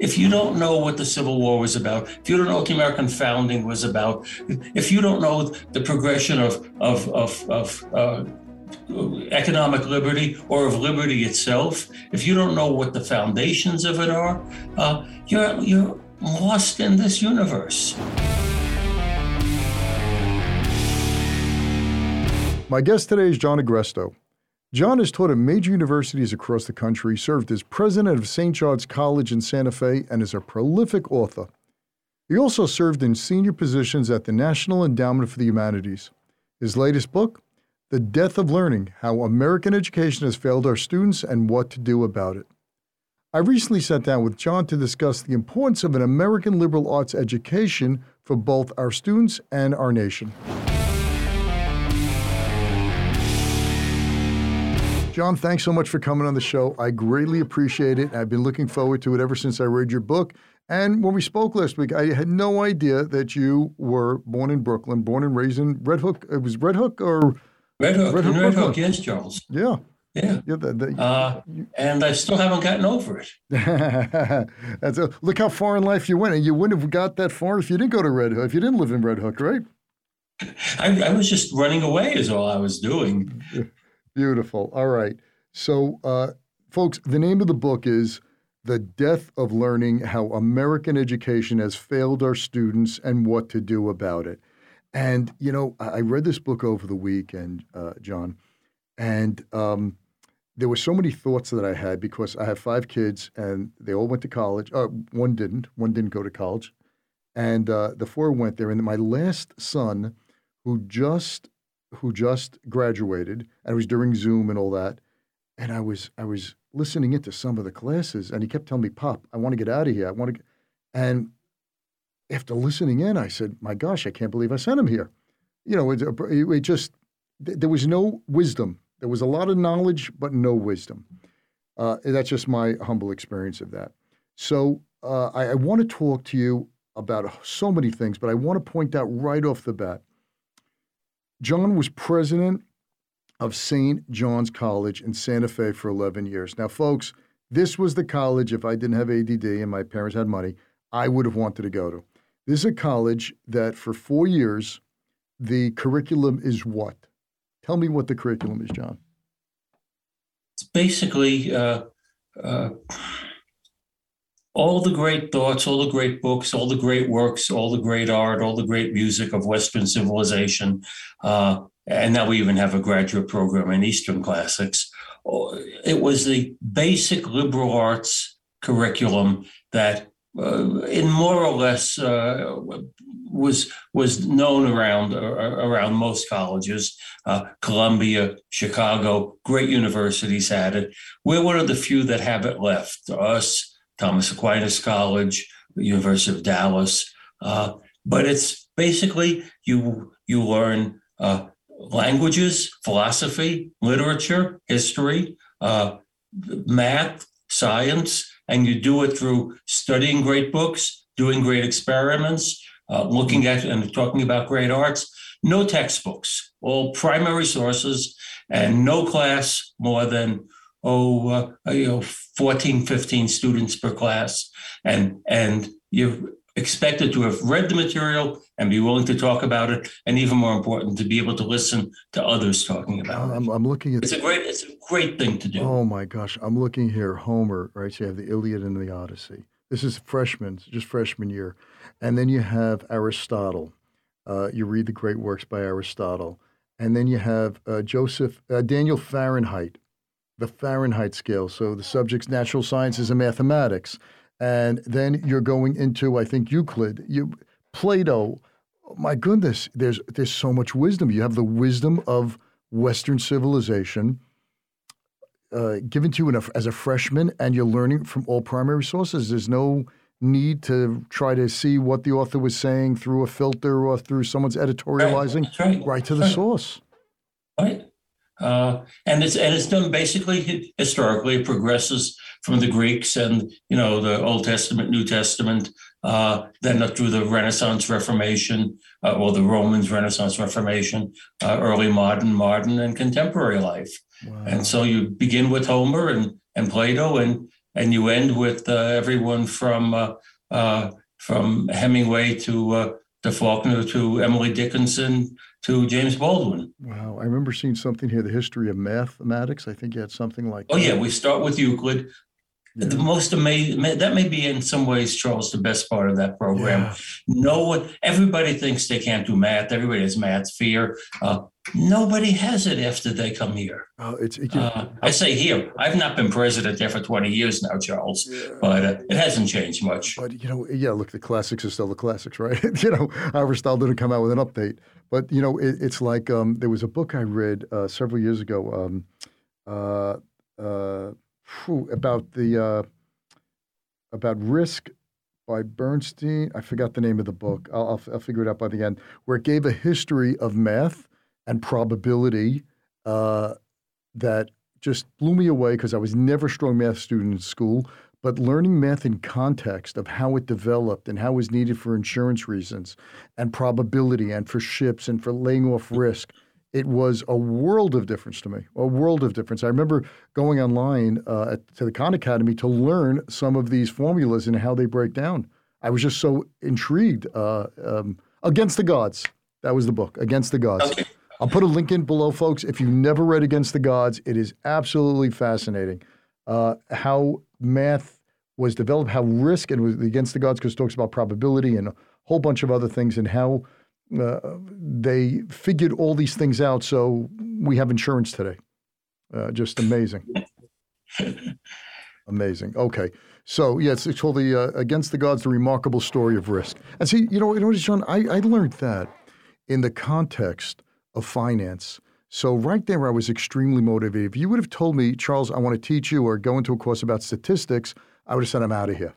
if you don't know what the Civil War was about, if you don't know what the American founding was about, if you don't know the progression of of of, of uh, economic liberty or of liberty itself, if you don't know what the foundations of it are, uh, you're you're lost in this universe. My guest today is John Agresto. John has taught at major universities across the country, served as president of St. John's College in Santa Fe, and is a prolific author. He also served in senior positions at the National Endowment for the Humanities. His latest book, The Death of Learning How American Education Has Failed Our Students and What to Do About It. I recently sat down with John to discuss the importance of an American liberal arts education for both our students and our nation. John, thanks so much for coming on the show. I greatly appreciate it. I've been looking forward to it ever since I read your book. And when we spoke last week, I had no idea that you were born in Brooklyn, born and raised in Red Hook. It was Red Hook or Red Hook? Red Hook, Red Hook yes, Charles. Yeah. Yeah. yeah the, the, uh, and I still haven't gotten over it. That's a, look how far in life you went. And you wouldn't have got that far if you didn't go to Red Hook, if you didn't live in Red Hook, right? I, I was just running away, is all I was doing. Beautiful. All right. So, uh, folks, the name of the book is The Death of Learning How American Education Has Failed Our Students and What to Do About It. And, you know, I read this book over the weekend, uh, John, and um, there were so many thoughts that I had because I have five kids and they all went to college. Uh, one didn't. One didn't go to college. And uh, the four went there. And my last son, who just who just graduated, and it was during Zoom and all that. And I was I was listening into some of the classes, and he kept telling me, "Pop, I want to get out of here. I want to." And after listening in, I said, "My gosh, I can't believe I sent him here." You know, it, it just there was no wisdom. There was a lot of knowledge, but no wisdom. Uh, that's just my humble experience of that. So uh, I, I want to talk to you about so many things, but I want to point out right off the bat John was president of St. John's College in Santa Fe for 11 years. Now, folks, this was the college, if I didn't have ADD and my parents had money, I would have wanted to go to. This is a college that for four years, the curriculum is what? Tell me what the curriculum is, John. It's basically uh, uh, all the great thoughts, all the great books, all the great works, all the great art, all the great music of Western civilization. Uh, and now we even have a graduate program in Eastern classics. It was the basic liberal arts curriculum that, uh, in more or less, uh, was was known around uh, around most colleges. Uh, Columbia, Chicago, great universities had it. We're one of the few that have it left. Us, Thomas Aquinas College, University of Dallas. Uh, but it's basically you you learn uh, languages, philosophy, literature, history, uh, math, science, and you do it through studying great books, doing great experiments, uh, looking at and talking about great arts. No textbooks, all primary sources, and no class more than oh, uh, you know, 14, 15 students per class. And, and you're expected to have read the material and be willing to talk about it. And even more important, to be able to listen to others talking about I'm, it. I'm looking at it's a great, it's a great thing to do. Oh my gosh. I'm looking here, Homer, right? So you have the Iliad and the Odyssey. This is freshman, just freshman year. And then you have Aristotle. Uh, you read the great works by Aristotle. And then you have uh, Joseph, uh, Daniel Fahrenheit, the Fahrenheit scale. So the subject's natural sciences and mathematics. And then you're going into, I think, Euclid, you, Plato. My goodness, there's there's so much wisdom. You have the wisdom of Western civilization uh, given to you a, as a freshman, and you're learning from all primary sources. There's no need to try to see what the author was saying through a filter or through someone's editorializing. Right, right. right to the right. source. Right. Uh, and it's and it's done basically historically. It progresses from the Greeks and you know the Old Testament, New Testament, uh, then up through the Renaissance, Reformation, uh, or the Romans, Renaissance, Reformation, uh, early modern, modern, and contemporary life. Wow. And so you begin with Homer and and Plato, and and you end with uh, everyone from uh, uh, from Hemingway to uh, to Faulkner to Emily Dickinson to James Baldwin. Wow, I remember seeing something here, the history of mathematics. I think you had something like. Oh that. yeah, we start with Euclid. Yeah. The most amazing that may be in some ways, Charles, the best part of that program. Yeah. No one, everybody thinks they can't do math. Everybody has math fear. Uh, nobody has it after they come here. Oh, it's. It, uh, I say here. I've not been president there for twenty years now, Charles, yeah. but uh, it hasn't changed much. But you know, yeah. Look, the classics are still the classics, right? you know, Aristotle didn't come out with an update, but you know, it, it's like um, there was a book I read uh, several years ago. Um, uh, uh, whew, about the uh, about risk by Bernstein. I forgot the name of the book. I'll, I'll, I'll, figure it out by the end. Where it gave a history of math and probability uh, that just blew me away because I was never a strong math student in school. But learning math in context of how it developed and how it was needed for insurance reasons and probability and for ships and for laying off risk it was a world of difference to me, a world of difference. I remember going online uh, at, to the Khan Academy to learn some of these formulas and how they break down. I was just so intrigued. Uh, um, Against the Gods, that was the book, Against the Gods. Okay. I'll put a link in below, folks. If you've never read Against the Gods, it is absolutely fascinating uh, how math was developed, how risk and was Against the Gods because it talks about probability and a whole bunch of other things, and how uh, they figured all these things out, so we have insurance today. Uh, just amazing. amazing. Okay. So, yes, it's called the uh, Against the Gods, the Remarkable Story of Risk. And see, you know, you know John, I, I learned that in the context of finance. So right there, I was extremely motivated. If you would have told me, Charles, I want to teach you or go into a course about statistics, I would have said, I'm out of here.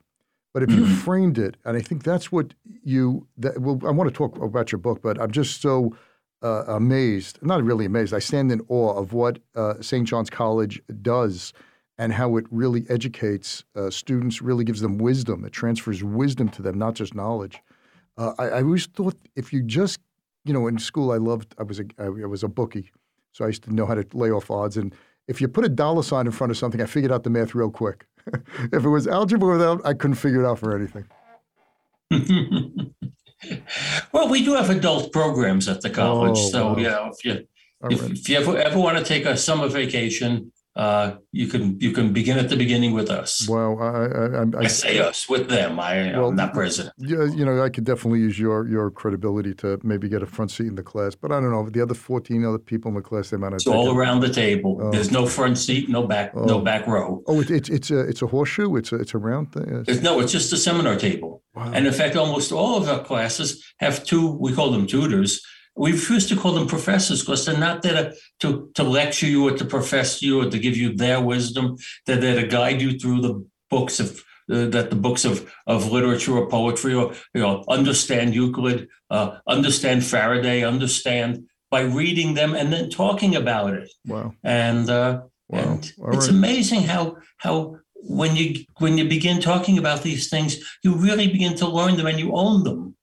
But if you mm-hmm. framed it, and I think that's what you, that, well, I want to talk about your book, but I'm just so uh, amazed, not really amazed, I stand in awe of what uh, St. John's College does and how it really educates uh, students, really gives them wisdom. It transfers wisdom to them, not just knowledge. Uh, I, I, always thought if you just, you know, in school, I loved, I was a, I was a bookie. So I used to know how to lay off odds. And if you put a dollar sign in front of something, I figured out the math real quick. if it was algebra without, I couldn't figure it out for anything. well, we do have adult programs at the college, oh, so wow. yeah, if you if, right. if, you ever, ever want to take a summer vacation, uh, you can you can begin at the beginning with us. Well, I I, I, I say us with them. I, well, am not president. Yeah, you know, I could definitely use your your credibility to maybe get a front seat in the class, but I don't know the other fourteen other people in the class. They might not. It's all it. around the table. Oh. There's no front seat, no back, oh. no back row. Oh, it, it's it's a it's a horseshoe. It's a it's a round thing. It's, no, it's just a seminar table. Wow. And in fact, almost all of our classes have two. We call them tutors we refuse to call them professors because they're not there to, to, lecture you or to profess you or to give you their wisdom. They're there to guide you through the books of uh, that the books of, of literature or poetry or you know understand Euclid, uh, understand Faraday, understand by reading them and then talking about it. Wow! And, uh, wow. and it's right. amazing how how when you when you begin talking about these things, you really begin to learn them and you own them.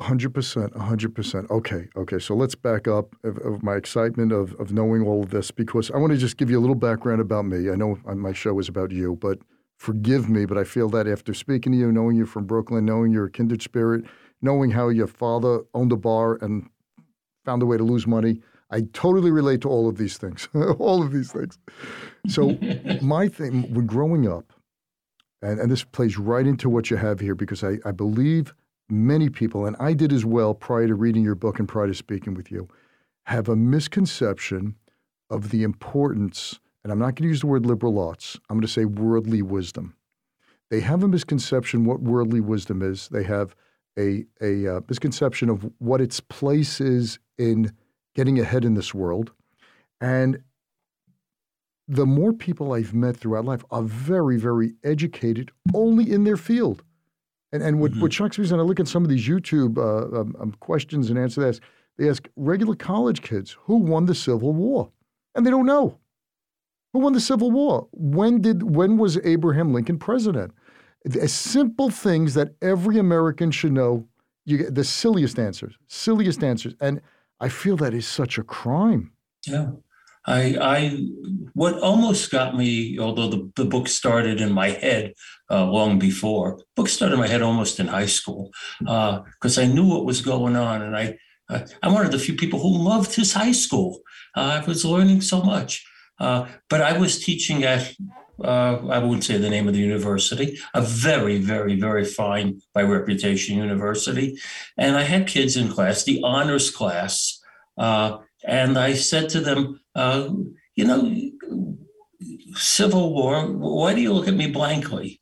Hundred percent, hundred percent. Okay, okay. So let's back up of, of, my excitement of of knowing all of this because I want to just give you a little background about me. I know uh, my show is about you, but forgive me, but I feel that after speaking to you, knowing you're from Brooklyn, knowing you're a kindred spirit, knowing how your father owned a bar and found a way to lose money, I totally relate to all of these things, all of these things. So my thing when growing up, and, and this plays right into what you have here because I, I believe many people, and I did as well prior to reading your book and prior to speaking with you, have a misconception of the importance, and I'm not going to use the word liberal arts, I'm going to say worldly wisdom. They have a misconception what worldly wisdom is. They have a, a uh, misconception of what its place is in getting ahead in this world. And the more people I've met throughout life are very, very educated only in their field. And, and what, mm-hmm. what shocks me is when I look at some of these YouTube uh, um, um, questions and answers, they ask regular college kids who won the Civil War, and they don't know who won the Civil War. When did when was Abraham Lincoln president? The simple things that every American should know. You get the silliest answers, silliest answers, and I feel that is such a crime. Yeah. I, I, what almost got me, although the, the book started in my head uh, long before, book started in my head almost in high school because uh, I knew what was going on, and I, I, I'm one of the few people who loved his high school. Uh, I was learning so much, uh, but I was teaching at. Uh, I wouldn't say the name of the university, a very, very, very fine by reputation university. And I had kids in class, the honors class, uh, and I said to them, uh, you know, Civil War, why do you look at me blankly?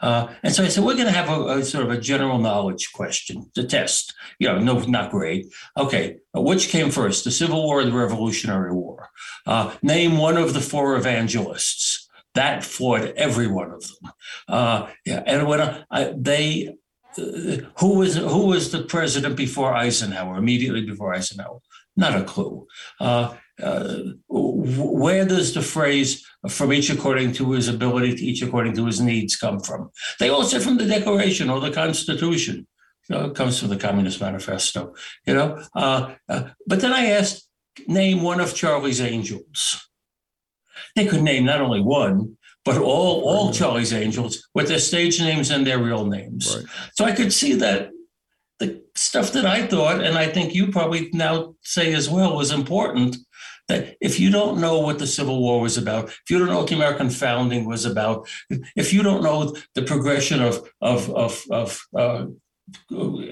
Uh, and so I said, we're going to have a, a, sort of a general knowledge question, the test. You know, no, not great. Okay, uh, which came first, the Civil War or the Revolutionary War? Uh, name one of the four evangelists. That floored every one of them. Uh, yeah, and when I, they, uh, who was who was the president before Eisenhower? Immediately before Eisenhower, not a clue. Uh, uh, where does the phrase from each according to his ability to each according to his needs come from? They all said from the Declaration or the Constitution. You know, it comes from the Communist Manifesto, you know. Uh, uh, but then I asked, name one of Charlie's angels. They could name not only one, but all all Charlie's angels with their stage names and their real names. Right. So I could see that the stuff that I thought, and I think you probably now say as well, was important. That if you don't know what the Civil War was about, if you don't know what the American founding was about, if you don't know the progression of of of, of uh,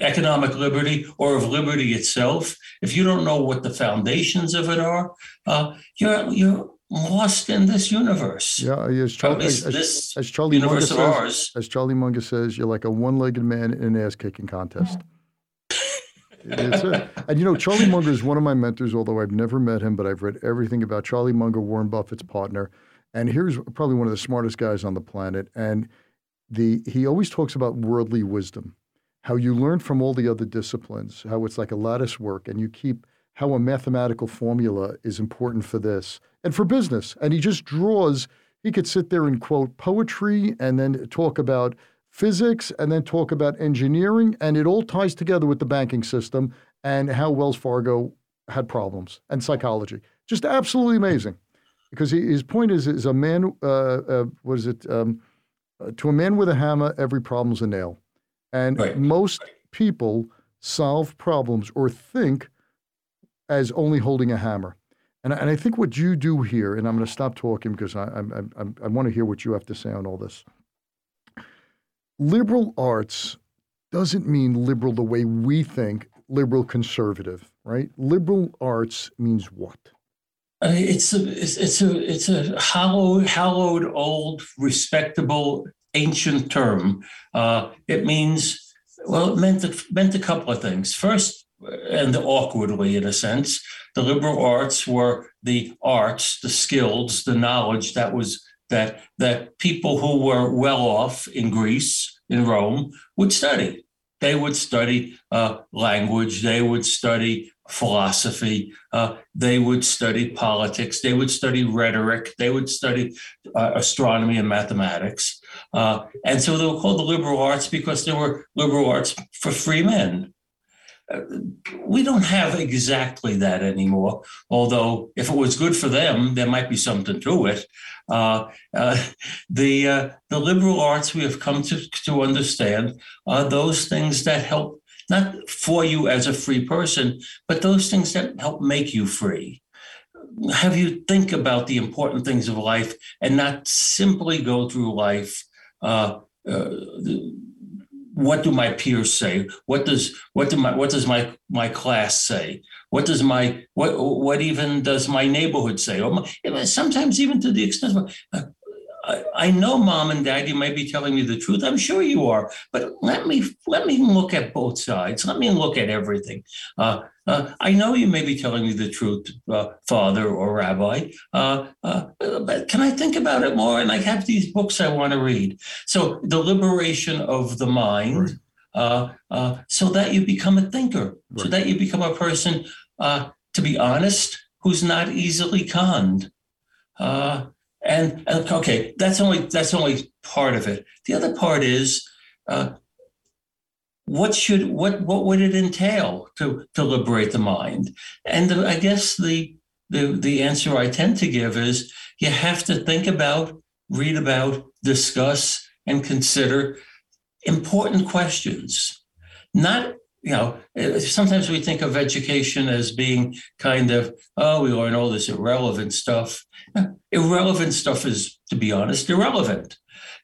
economic liberty or of liberty itself, if you don't know what the foundations of it are, uh, you're you're lost in this universe. Yeah, as Charlie, as, this as Charlie Munger says, ours. as Charlie Munger says, you're like a one-legged man in an ass-kicking contest. And you know, Charlie Munger is one of my mentors, although I've never met him, but I've read everything about Charlie Munger, Warren Buffett's partner. And here's probably one of the smartest guys on the planet. And the he always talks about worldly wisdom, how you learn from all the other disciplines, how it's like a lattice work, and you keep how a mathematical formula is important for this and for business. And he just draws, he could sit there and quote poetry and then talk about physics and then talk about engineering, and it all ties together with the banking system and how Wells Fargo had problems and psychology. Just absolutely amazing. Because he, his point is, is a man, uh, uh, what is it? Um, uh, to a man with a hammer, every problem's a nail. And right. most people solve problems or think as only holding a hammer. And, and I think what you do here, and I'm going to stop talking because I, I, I, I want to hear what you have to say on all this liberal arts doesn't mean liberal the way we think liberal conservative, right? Liberal arts means what? Uh, it's a it's a it's a hallowed hallowed old respectable ancient term. Uh, it means well, it meant a, meant a couple of things. First, and awkwardly in a sense, the liberal arts were the arts, the skills, the knowledge that was that that people who were well off in Greece, in Rome, would study. They would study uh, language. They would study philosophy. Uh, they would study politics. They would study rhetoric. They would study uh, astronomy and mathematics. Uh, and so they were called the liberal arts because they were liberal arts for free men we don't have exactly that anymore. Although, if it was good for them, there might be something to it. Uh, uh, the uh, the liberal arts we have come to to understand are those things that help not for you as a free person, but those things that help make you free. Have you think about the important things of life and not simply go through life uh, uh, what do my peers say? What does what do my what does my my class say? What does my what what even does my neighborhood say? Or my, sometimes even to the extent of uh, I, know, mom and dad, you may be telling me the truth. I'm sure you are, but let me let me look at both sides. Let me look at everything. Uh, uh, I know you may be telling me the truth, uh, father or rabbi, uh, uh, but can I think about it more? And I have these books I want to read. So the liberation of the mind, right. Uh, so that you become a thinker, right. so that you become a person, to be honest, who's not easily conned. And, okay, that's only that's only part of it. The other part is uh, what should what what would it entail to to liberate the mind? And the, I guess the the, the answer I tend to give is you have to think about, read about, discuss, and consider important questions. Not, you know, eh, sometimes we think of education as being kind of, oh, we learn all this irrelevant stuff. Irrelevant stuff is, to be honest, irrelevant.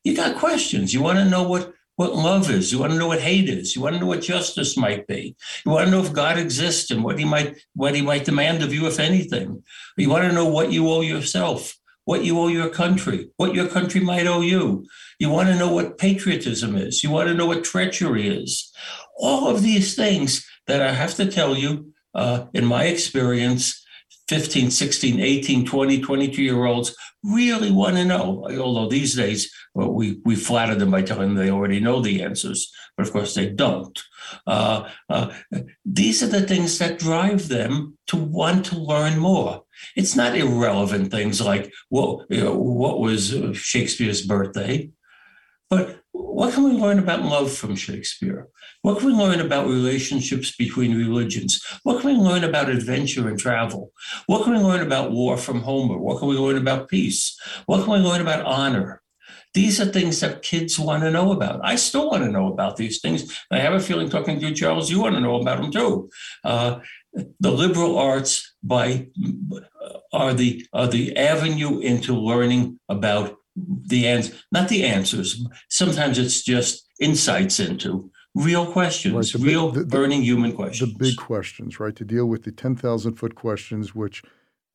You got questions. You want to know what what love is. You want to know what hate is. You want to know what justice might be. You want to know if God exists and what he might what he might demand of you, if anything. You want to know what you owe yourself, what you owe your country, what your country might owe you. You want to know what patriotism is. You want to know what treachery is. All of these things that I have to tell you, uh, in my experience, 15, 16, 18, 20, 22 year olds really want to know. Although these days well, we, we flatter them by telling them they already know the answers, but of course they don't. Uh, uh, these are the things that drive them to want to learn more. It's not irrelevant things like, well, you know, what was Shakespeare's birthday? But what can we learn about love from Shakespeare? What can we learn about relationships between religions? What can we learn about adventure and travel? What can we learn about war from Homer? What can we learn about peace? What can we learn about honor? These are things that kids want to know about. I still want to know about these things. I have a feeling talking to you, Charles, you want to know about them too. Uh, the liberal arts by are the are the avenue into learning about the answer, not the answers. Sometimes it's just insights into real questions, right, the, real the, the, burning human questions. The big questions, right? To deal with the ten thousand foot questions, which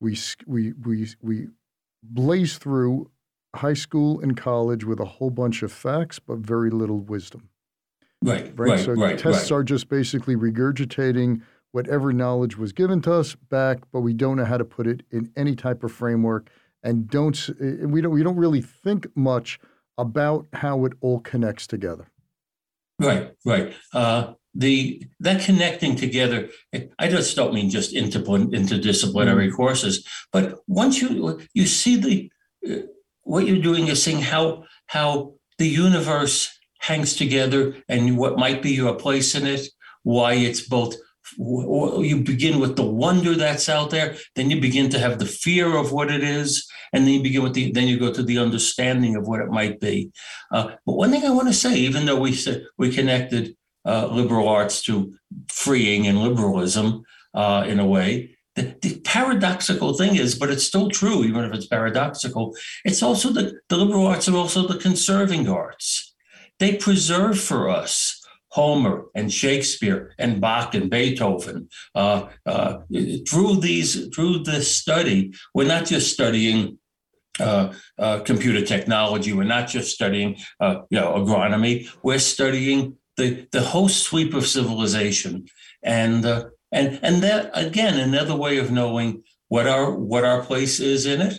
we we we we blaze through high school and college with a whole bunch of facts but very little wisdom. Right, right, right. So right, tests right. are just basically regurgitating whatever knowledge was given to us back, but we don't know how to put it in any type of framework and don't we don't we don't really think much about how it all connects together. Right, right. Uh, the that connecting together, I just don't mean just interdisciplinary mm-hmm. courses, but once you you see the uh, what you're doing is seeing how how the universe hangs together and what might be your place in it, why it's both you begin with the wonder that's out there then you begin to have the fear of what it is and then you begin with the then you go to the understanding of what it might be. Uh, but one thing i want to say even though we said we connected uh, liberal arts to freeing and liberalism uh, in a way the, the, paradoxical thing is but it's still true even if it's paradoxical it's also the, the liberal arts are also the conserving arts. They preserve for us Homer and Shakespeare and Bach and Beethoven. Uh, uh, through these, through this study, we're not just studying uh, uh computer technology. We're not just studying, uh, you know, agronomy. We're studying the the whole sweep of civilization, and uh, and and that again another way of knowing what our what our place is in it.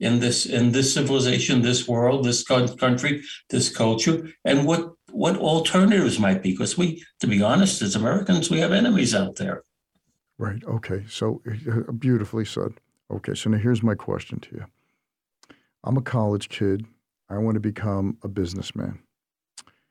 in this in this civilization, this world, this country, this culture, and what what alternatives might be because we to be honest as americans we have enemies out there. Right okay so uh, beautifully said. Okay so now here's my question to you. I'm a college kid. I want to become a businessman.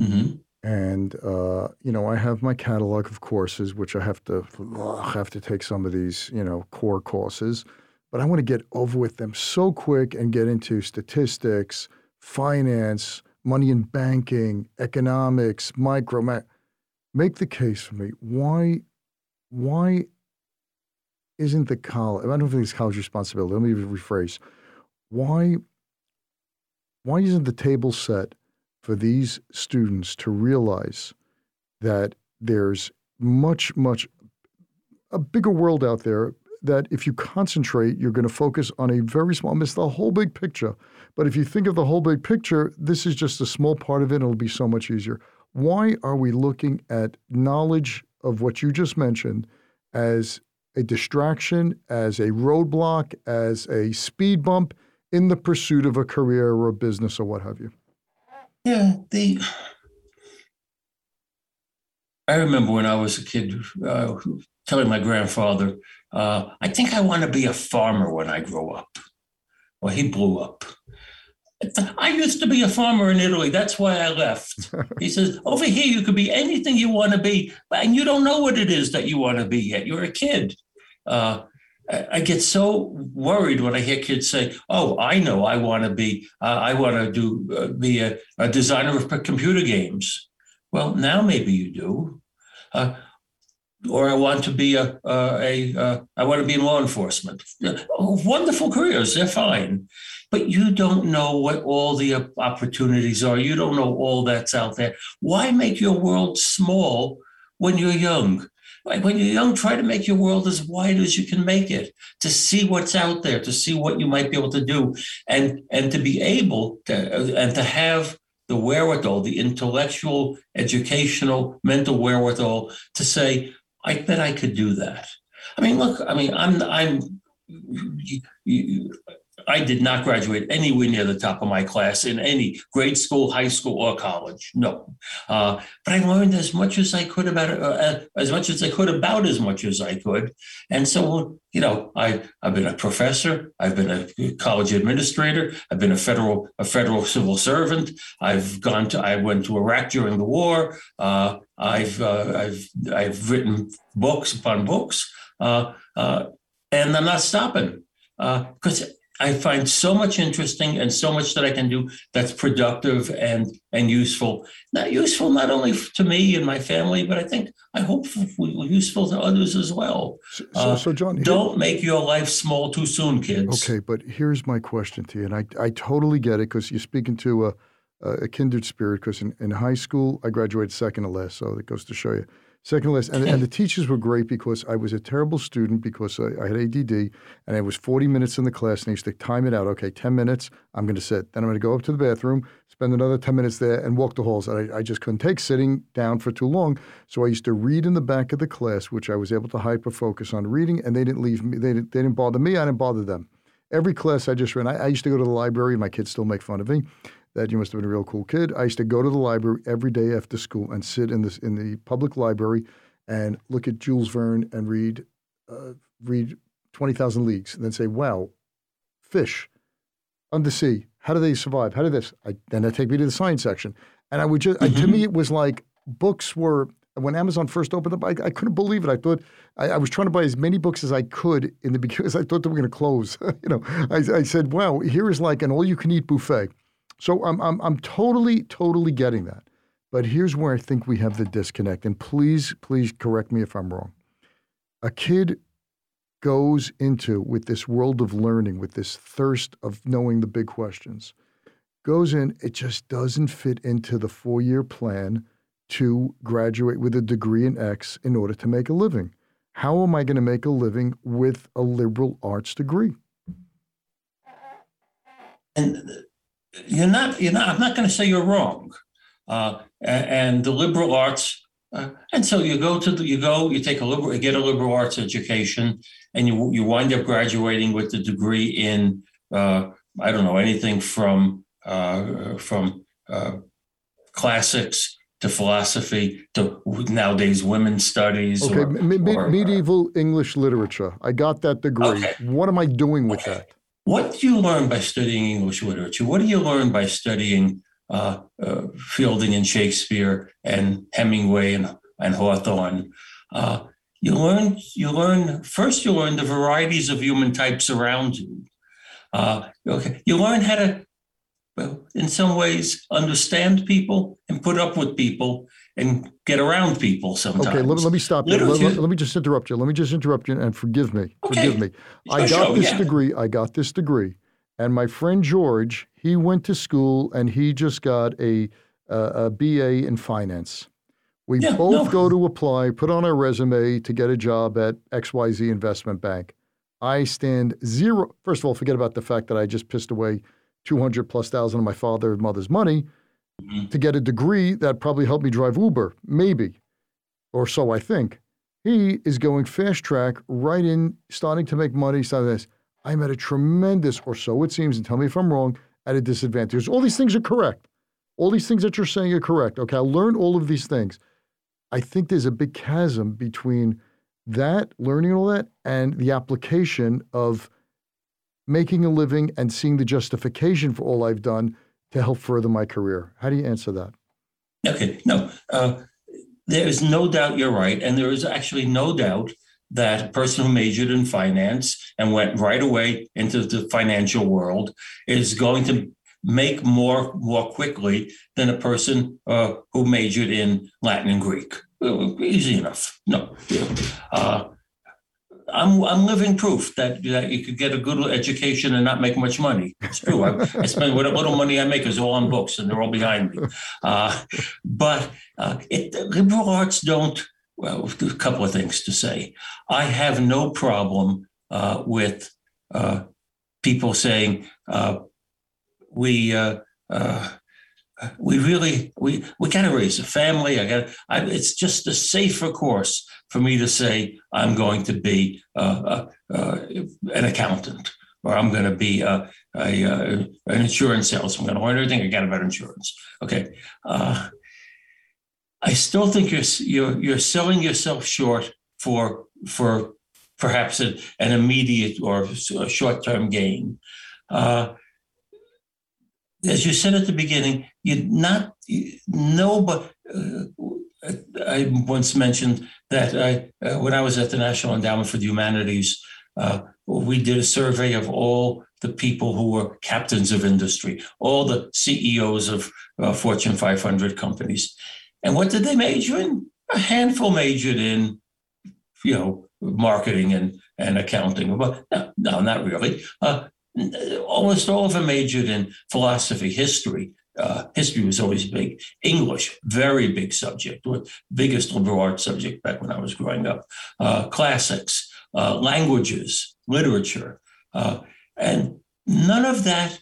Mm-hmm. and uh, you know i have my catalog of courses which i have to ugh, have to take some of these you know core courses but i want to get over with them so quick and get into statistics finance money in banking, economics, micro. Make the case for me. Why, why isn't the college? I don't think it's college responsibility. Let me rephrase. Why, why isn't the table set for these students to realize that there's much, much a bigger world out there that if you concentrate, you're going to focus on a very small, miss the whole big picture. But if you think of the whole big picture, this is just a small part of it. It'll be so much easier. Why are we looking at knowledge of what you just mentioned as a distraction, as a roadblock, as a speed bump in the pursuit of a career or a business or what have you? Yeah, the. I remember when I was a kid uh, telling my grandfather, uh, I think I want to be a farmer when I grow up. Well, he blew up. I used to be a farmer in Italy. That's why I left. He says, over here, you could be anything you want to be, and you don't know what it is that you want to be yet. You're a kid. Uh, I get so worried when I hear kids say, "Oh, I know, I want to be, uh, I want to do uh, be a, a, designer of computer games." Well, now maybe you do, uh, or I want to be a, a, a I want to be in law enforcement. Oh, wonderful careers, they're fine, but you don't know what all the opportunities are. You don't know all that's out there. Why make your world small when you're young? When you're young, try to make your world as wide as you can make it, to see what's out there, to see what you might be able to do, and and to be able to and to have the wherewithal, the intellectual, educational, mental wherewithal to say, I bet I could do that. I mean, look, I mean, I'm I'm you, you, I did not graduate anywhere near the top of my class in any grade school, high school, or college. No, uh, but I learned as much as I could about uh, as much as I could about as much as I could. And so, you know, I I've been a professor, I've been a college administrator, I've been a federal a federal civil servant. I've gone to I went to Iraq during the war. Uh, I've uh, I've I've written books upon books, uh, uh, and I'm not stopping because I find so much interesting and so much that I can do that's productive and and useful. Not useful not only to me and my family, but I think I hope useful to others as well. So, uh, so John, don't make your life small too soon, kids. Okay, but here's my question to you, and I I totally get it because you're speaking to a a kindred spirit. Because in, in high school I graduated second to last, so it goes to show you Second list, and, and the teachers were great because I was a terrible student because I, I, had ADD, and it was 40 minutes in the class, and they used to time it out. Okay, 10 minutes, I'm going to sit. Then I'm going to go up to the bathroom, spend another 10 minutes there, and walk the halls. I, I just couldn't take sitting down for too long, so I used to read in the back of the class, which I was able to hyper focus on reading, and they didn't leave me. They didn't, they didn't bother me. I didn't bother them. Every class I just ran. I, I used to go to the library. My kids still make fun of me that you must have been a real cool kid. I used to go to the library every day after school and sit in this in the public library and look at Jules Verne and read uh, read Twenty Thousand Leagues, and then say, "Wow, fish undersea. How do they survive? How do this?" I, then they take me to the science section, and I would just mm-hmm. to me it was like books were when Amazon first opened up, I, I couldn't believe it. I thought I, I, was trying to buy as many books as I could in the beginning because I thought they were going to close. you know, I, I, said, "Wow, here is like an all-you-can-eat buffet." So I'm I'm I'm totally totally getting that. But here's where I think we have the disconnect. And please, please correct me if I'm wrong. A kid goes into with this world of learning, with this thirst of knowing the big questions, goes in, it just doesn't fit into the four year plan to graduate with a degree in X in order to make a living. How am I going to make a living with a liberal arts degree? And you're not, you're not, I'm not going to say you're wrong uh, and the liberal arts. Uh, and so you go to the, you go, you take a liberal, you get a liberal arts education, and you you wind up graduating with a degree in uh, I don't know anything from uh, from uh, classics to philosophy to nowadays women's studies. Okay, or, me- or, uh, medieval English literature. I got that degree. Okay. What am I doing with okay. that? What do you learn by studying English literature? What do you learn by studying uh, uh, Fielding and Shakespeare and Hemingway and, and Hawthorne. Uh, you learn, you learn, first you learn the varieties of human types around you. Uh, okay. You learn how to, well, in some ways, understand people and put up with people and get around people sometimes. Okay, let, let me stop you. Let, let, let, me just interrupt you. Let me just interrupt you and forgive me. Okay. Forgive me. I got this yeah. degree. I got this degree. And my friend George, he went to school and he just got a, a, a BA in finance. We yeah, both no. go to apply, put on our resume to get a job at XYZ Investment Bank. I stand zero. First of all, forget about the fact that I just pissed away 200 plus thousand of my father and mother's money mm-hmm. to get a degree that probably helped me drive Uber, maybe, or so I think. He is going fast track right in, starting to make money, starting this. I'm at a tremendous, or so it seems, and tell me if I'm wrong, at a disadvantage. All these things are correct. All these things that you're saying are correct. Okay, I learned all of these things. I think there's a big chasm between that, learning all that, and the application of making a living and seeing the justification for all I've done to help further my career. How do you answer that? Okay, no, uh, there is no doubt you're right. And there is actually no doubt that a person who majored in finance and went right away into the financial world is going to make more more quickly than a person uh, who majored in Latin and Greek. Easy enough. No. Uh, I'm I'm living proof that, that you could get a good education and not make much money. It's true. I, I spend what little money I make is all on books, and they're all behind me. Uh, but uh, it, liberal arts don't. Well, a couple of things to say. I have no problem uh, with uh, people saying uh, we uh, we really we we got to raise a family. I got. I, it's just a safer course for me to say I'm going to be uh, uh, uh an accountant or I'm going to be a, a, a, an insurance salesman. I'm going to learn everything I got about insurance. Okay. Uh, I still think you're, you're you're selling yourself short for for perhaps a, an immediate or short term gain. Uh, as you said at the beginning, you not no, but uh, I once mentioned that I, uh, when I was at the National Endowment for the Humanities, uh, we did a survey of all the people who were captains of industry, all the CEOs of uh, Fortune 500 companies. And what did they major in? A handful majored in, you know, marketing and, and accounting. No, no not really. Uh, almost all of them majored in philosophy, history, uh, history was always big. English, very big subject, biggest liberal arts subject back when I was growing up. Uh, classics, uh, languages, literature, uh, and none of that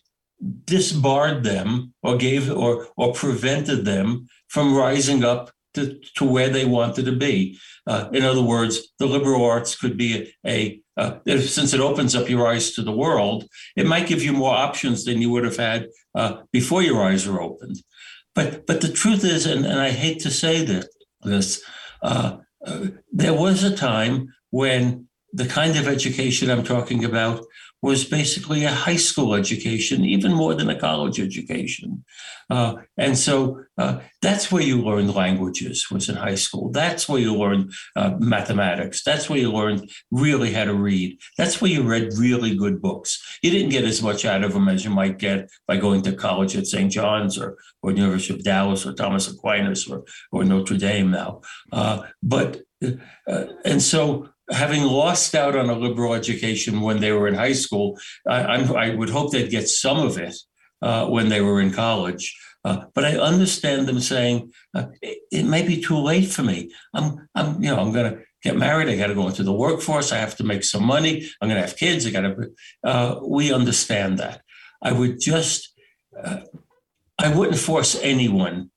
disbarred them or gave or or prevented them from rising up to, to where they wanted to be. Uh, in other words, the liberal arts could be a, a uh, since it opens up your eyes to the world, it might give you more options than you would have had uh, before your eyes were opened. But but the truth is, and, and I hate to say that this, uh, uh there was a time when the kind of education I'm talking about was basically a high school education, even more than a college education. Uh, and so uh, that's where you learned languages was in high school. That's where you learned uh, mathematics. That's where you learned really how to read. That's where you read really good books. You didn't get as much out of them as you might get by going to college at St. John's or, or University of Dallas or Thomas Aquinas or, or Notre Dame now. Uh, but uh, and so having lost out on a liberal education when they were in high school, I, I would hope they'd get some of it uh, when they were in college. Uh, but I understand them saying uh, it, it, may be too late for me. I'm, I'm, you know, I'm going to get married. I got to go into the workforce. I have to make some money. I'm going to have kids. I got to. Uh, we understand that. I would just, uh, I wouldn't force anyone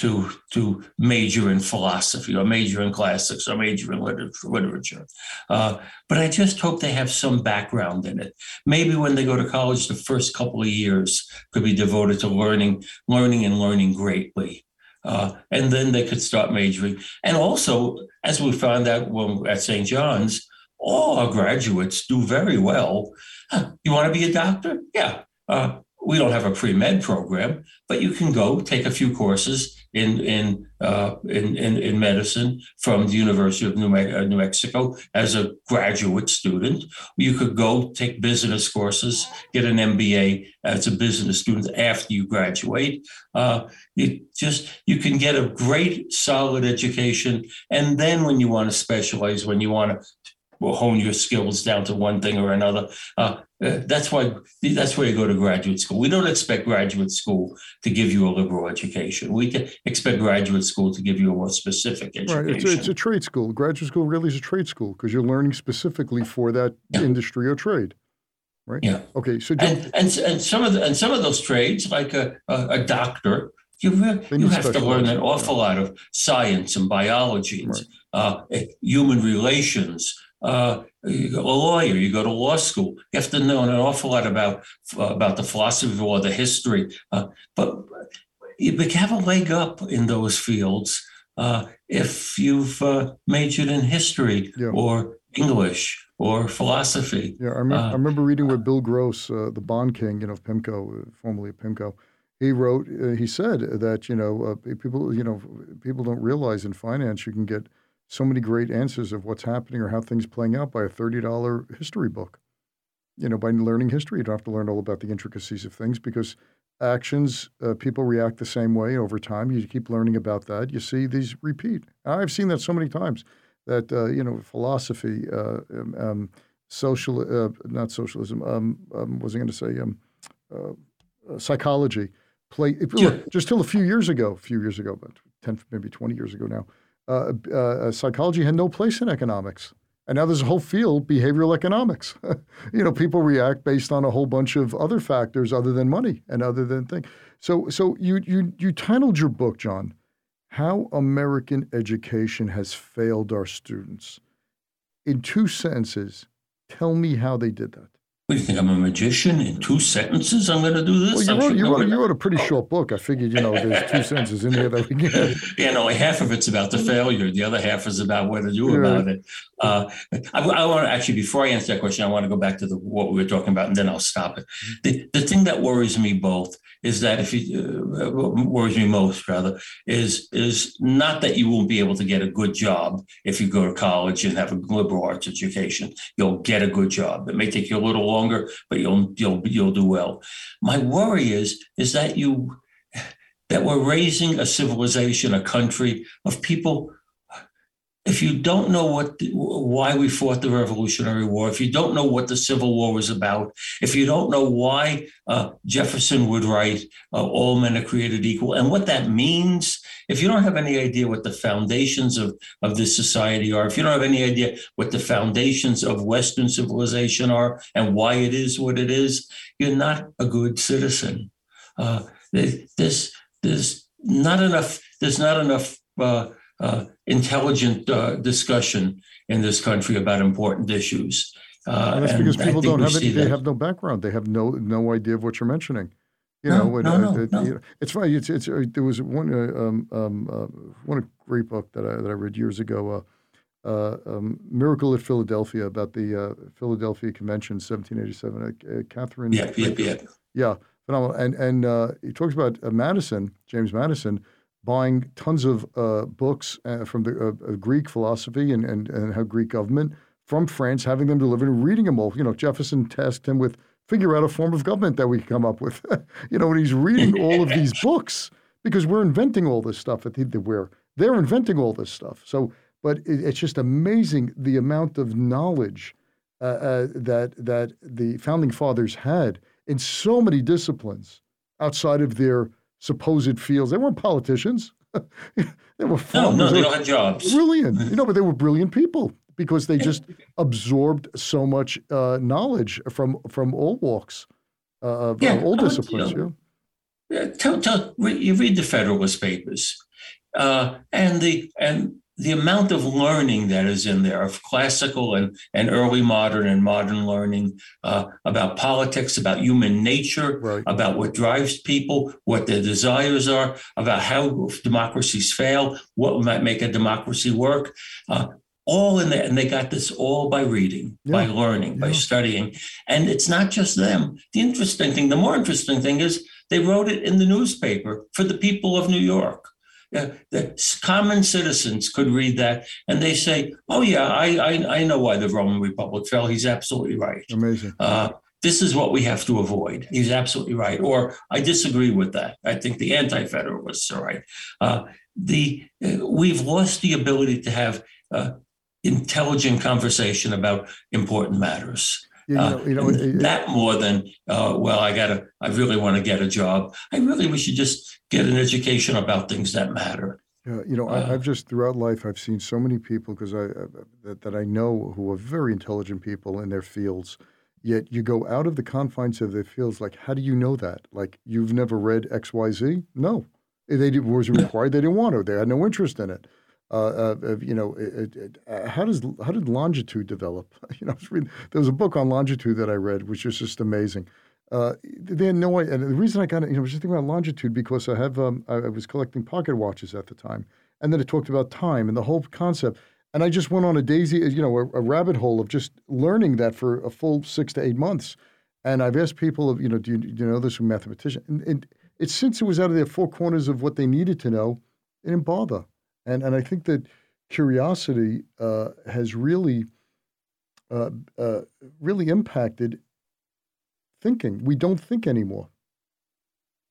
to to major in philosophy or major in classics or major in literature. Uh, but I just hope they have some background in it. Maybe when they go to college, the first couple of years could be devoted to learning, learning and learning greatly. Uh, and then they could start majoring. And also, as we found out when at St. John's, all our graduates do very well. Huh, you want to be a doctor? Yeah. Uh, we don't have a pre-med program, but you can go take a few courses in in uh, in, in, in medicine from the University of New, Me- uh, New Mexico as a graduate student. You could go take business courses, get an MBA as a business student after you graduate. Uh, you just you can get a great solid education, and then when you want to specialize, when you want to hone your skills down to one thing or another. Uh, uh, that's why that's where you go to graduate school. We don't expect graduate school to give you a liberal education. We expect graduate school to give you a more specific education. Right. It's a, it's a trade school. Graduate school really is a trade school because you're learning specifically for that yeah. industry or trade. Right. Yeah. Okay. So and, and, and some of the, and some of those trades, like a, a, a doctor, you you have to learn an awful yeah. lot of science and biology, and, right. uh, human relations, uh, a lawyer, you go to law school, you have to know an awful lot about uh, about the philosophy or the history. Uh, but you have a leg up in those fields uh, if you've uh, majored in history yeah. or English or philosophy. Yeah, I, rem- I remember reading what Bill Gross, the Bond King, you know, of PIMCO, formerly of PIMCO, he wrote. he said that you know people, you know, people don't realize in finance you can get so many great answers of what's happening or how things playing out by a $30 history book. You know, by learning history, you don't have to learn all about the intricacies of things because actions, uh, people react the same way over time. You keep learning about that. You see these repeat. I've seen that so many times that, uh, you know, philosophy, uh, um, um, social, uh, not socialism, um, um, was I going to say, um, uh, uh, psychology, play, yeah. just till a few years ago, a few years ago, but 10, maybe 20 years ago now, Uh, uh, uh, psychology had no place in economics. And now there's a whole field, behavioral economics. you know, people react based on a whole bunch of other factors other than money and other than things. So, so you you you titled your book, John, "How American Education Has Failed Our Students." In two sentences, tell me how they did that. What do you think? I'm a magician in two sentences. I'm going to do this. Well, you, wrote, you, wrote, you wrote, a pretty short book. I figured, you know, there's two sentences in here that we get. yeah, only half of it's about the failure. The other half is about what to do yeah. about it. Uh, I, I, want to actually, before I answer that question, I want to go back to the, what we were talking about, and then I'll stop it. Mm-hmm. The, the thing that worries me both is that if you uh, worries me most rather is is not that you won't be able to get a good job if you go to college and have a liberal arts education. You'll get a good job. It may take you a little longer, but you'll you'll you'll do well. My worry is is that you that we're raising a civilization, a country of people if you don't know what why we fought the Revolutionary War, if you don't know what the Civil War was about, if you don't know why uh, Jefferson would write uh, "All men are created equal" and what that means, if you don't have any idea what the foundations of of this society are, if you don't have any idea what the foundations of Western civilization are and why it is what it is, you're not a good citizen. Uh, there's there's not enough. There's not enough. Uh, uh, intelligent uh, discussion in this country about important issues. Uh, and that's because people don't have any, they have no background. They have no no idea of what you're mentioning. You no, know, no, no, it, no. You know, it's funny. It's it's uh, there was one uh, um, um, uh, one great book that I that I read years ago. Um, Miracle at Philadelphia about the Philadelphia Convention, 1787. Catherine. Yeah, yeah, yeah. Yeah, phenomenal. And and he talks about Madison, James Madison, buying tons of uh, books uh, from the uh, Greek philosophy and, and, and how Greek government from France, having them delivered and reading them all. You know, Jefferson tasked him with figure out a form of government that we can come up with. you know, and he's reading all of these books because we're inventing all this stuff. At the, we're they're inventing all this stuff. So, but it, it's just amazing the amount of knowledge uh, uh, that that the founding fathers had in so many disciplines outside of their supposed fields. They weren't politicians. they were farmers. No, no, they all had jobs. Brilliant. you know, but they were brilliant people because they just absorbed so much uh, knowledge from from all walks, uh, of yeah, all disciplines. You know, yeah. Tell, tell, you read the Federalist Papers, uh, and the and the amount of learning that is in there of classical and, and early modern and modern learning uh, about politics, about human nature, right. about what drives people, what their desires are, about how democracies fail, what might make a democracy work. Uh, all in there. And they got this all by reading, yeah. by learning, yeah. by studying. And it's not just them. The interesting thing, the more interesting thing is they wrote it in the newspaper for the people of New York the common citizens could read that and they say, "Oh yeah, I I, I know why the Roman Republic fell. He's absolutely right. Amazing. Uh, this is what we have to avoid. He's absolutely right. Or I disagree with that. I think the anti-federalists are right. Uh, the uh, we've lost the ability to have uh, intelligent conversation about important matters. You know, you know uh, that more than uh, well, I gotta, I really want to get a job. I really we should just get an education about things that matter. Yeah, you know, uh, I, have just throughout life I've seen so many people because I uh, that, that I know who are very intelligent people in their fields. Yet you go out of the confines of their fields. Like, how do you know that? Like, you've never read X, Y, Z? No, they did, was required. They didn't want to. They had no interest in it uh, you know, it, it, uh, how does how did longitude develop? You know, there was a book on longitude that I read, which was just amazing. Uh, they had no idea. And the reason I got it, you know, I was just thinking about longitude because I have um, I, I was collecting pocket watches at the time, and then it talked about time and the whole concept. And I just went on a daisy, you know, a, a rabbit hole of just learning that for a full six to eight months. And I've asked people, you know, do you, do you know this from mathematician? And, and it since it was out of their four corners of what they needed to know, it didn't bother. And and I think that curiosity uh, has really, uh, uh, really impacted thinking. We don't think anymore.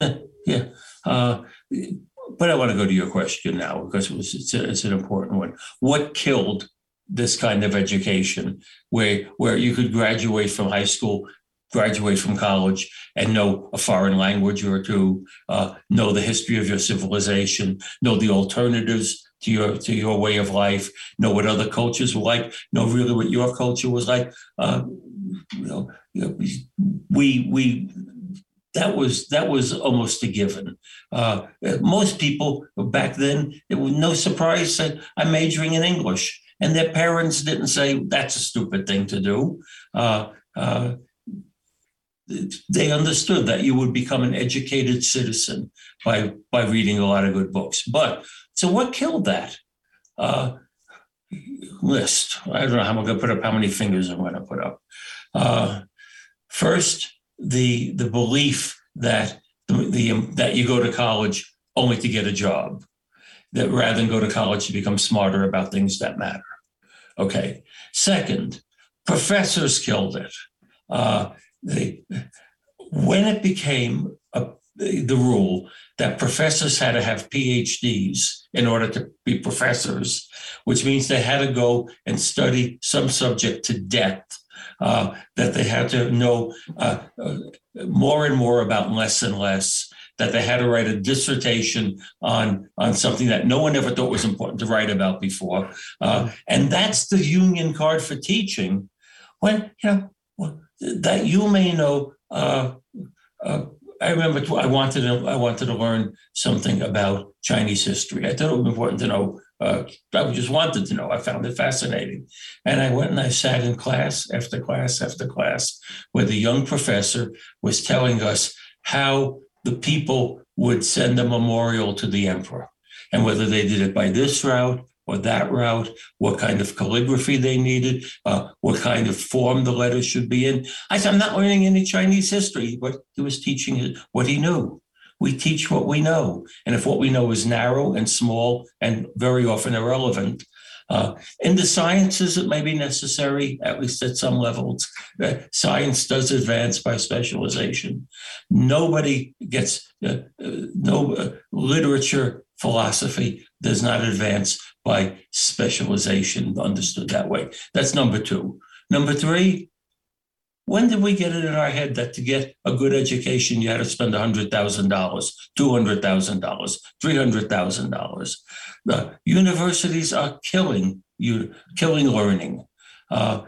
Yeah. Uh, but I want to go to your question now because it was, it's, a, it's an important one. What killed this kind of education where where you could graduate from high school graduate from college and know a foreign language or two, uh, know the history of your civilization, know the alternatives to your to your way of life, know what other cultures were like, know really what your culture was like. Uh, you know, we we that was that was almost a given. Uh, most people back then, it was no surprise that "I'm majoring in English," and their parents didn't say that's a stupid thing to do. Uh, uh, they understood that you would become an educated citizen by by reading a lot of good books. But so what killed that? Uh, list. I don't know how I'm going to put up how many fingers I'm going to put up. Uh, first, the the belief that the, the that you go to college only to get a job, that rather than go to college to become smarter about things that matter. Okay. Second, professors killed it. Uh, they, when it became a, the rule that professors had to have PhDs in order to be professors, which means they had to go and study some subject to death, uh, that they had to know uh, uh, more and more about less and less, that they had to write a dissertation on, on something that no one ever thought was important to write about before. Uh, and that's the union card for teaching. When, you know, that you may know. Uh, uh, I remember I wanted to I wanted to learn something about Chinese history. I thought it was important to know. Uh, I just wanted to know. I found it fascinating, and I went and I sat in class after class after class, where the young professor was telling us how the people would send a memorial to the emperor, and whether they did it by this route or that route, what kind of calligraphy they needed, uh, what kind of form the letters should be in. I said, I'm not learning any Chinese history, but he was teaching what he knew. We teach what we know. And if what we know is narrow and small and very often irrelevant, uh, in the sciences, it may be necessary, at least at some levels. Uh, science does advance by specialization. Nobody gets, uh, uh no uh, literature, philosophy does not advance by specialization, understood that way. That's number two. Number three, when did we get it in our head that to get a good education, you had to spend $100,000, $200,000, $300,000? The universities are killing you, killing learning. Uh,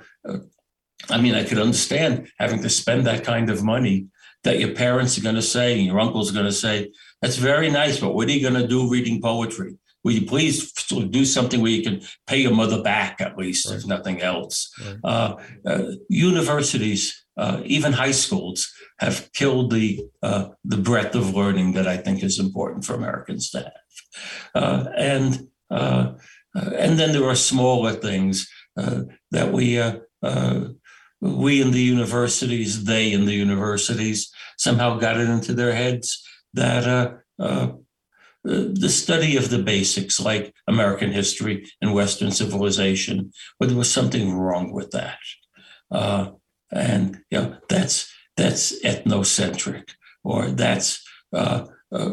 I mean, I could understand having to spend that kind of money that your parents are going to say, and your uncle's going to say, that's very nice, but what are you going to do reading poetry? Will you please do something where you can pay your mother back at least, right. if nothing else? Right. Uh, uh, universities, uh, even high schools, have killed the uh, the breadth of learning that I think is important for Americans to have, uh, and uh, and then there are smaller things that we. we in the universities, they in the universities, somehow got it into their heads that the study of the basics like American history and Western civilization, but there was something wrong with that. Uh, and you know, that's that's ethnocentric, or that's uh, uh,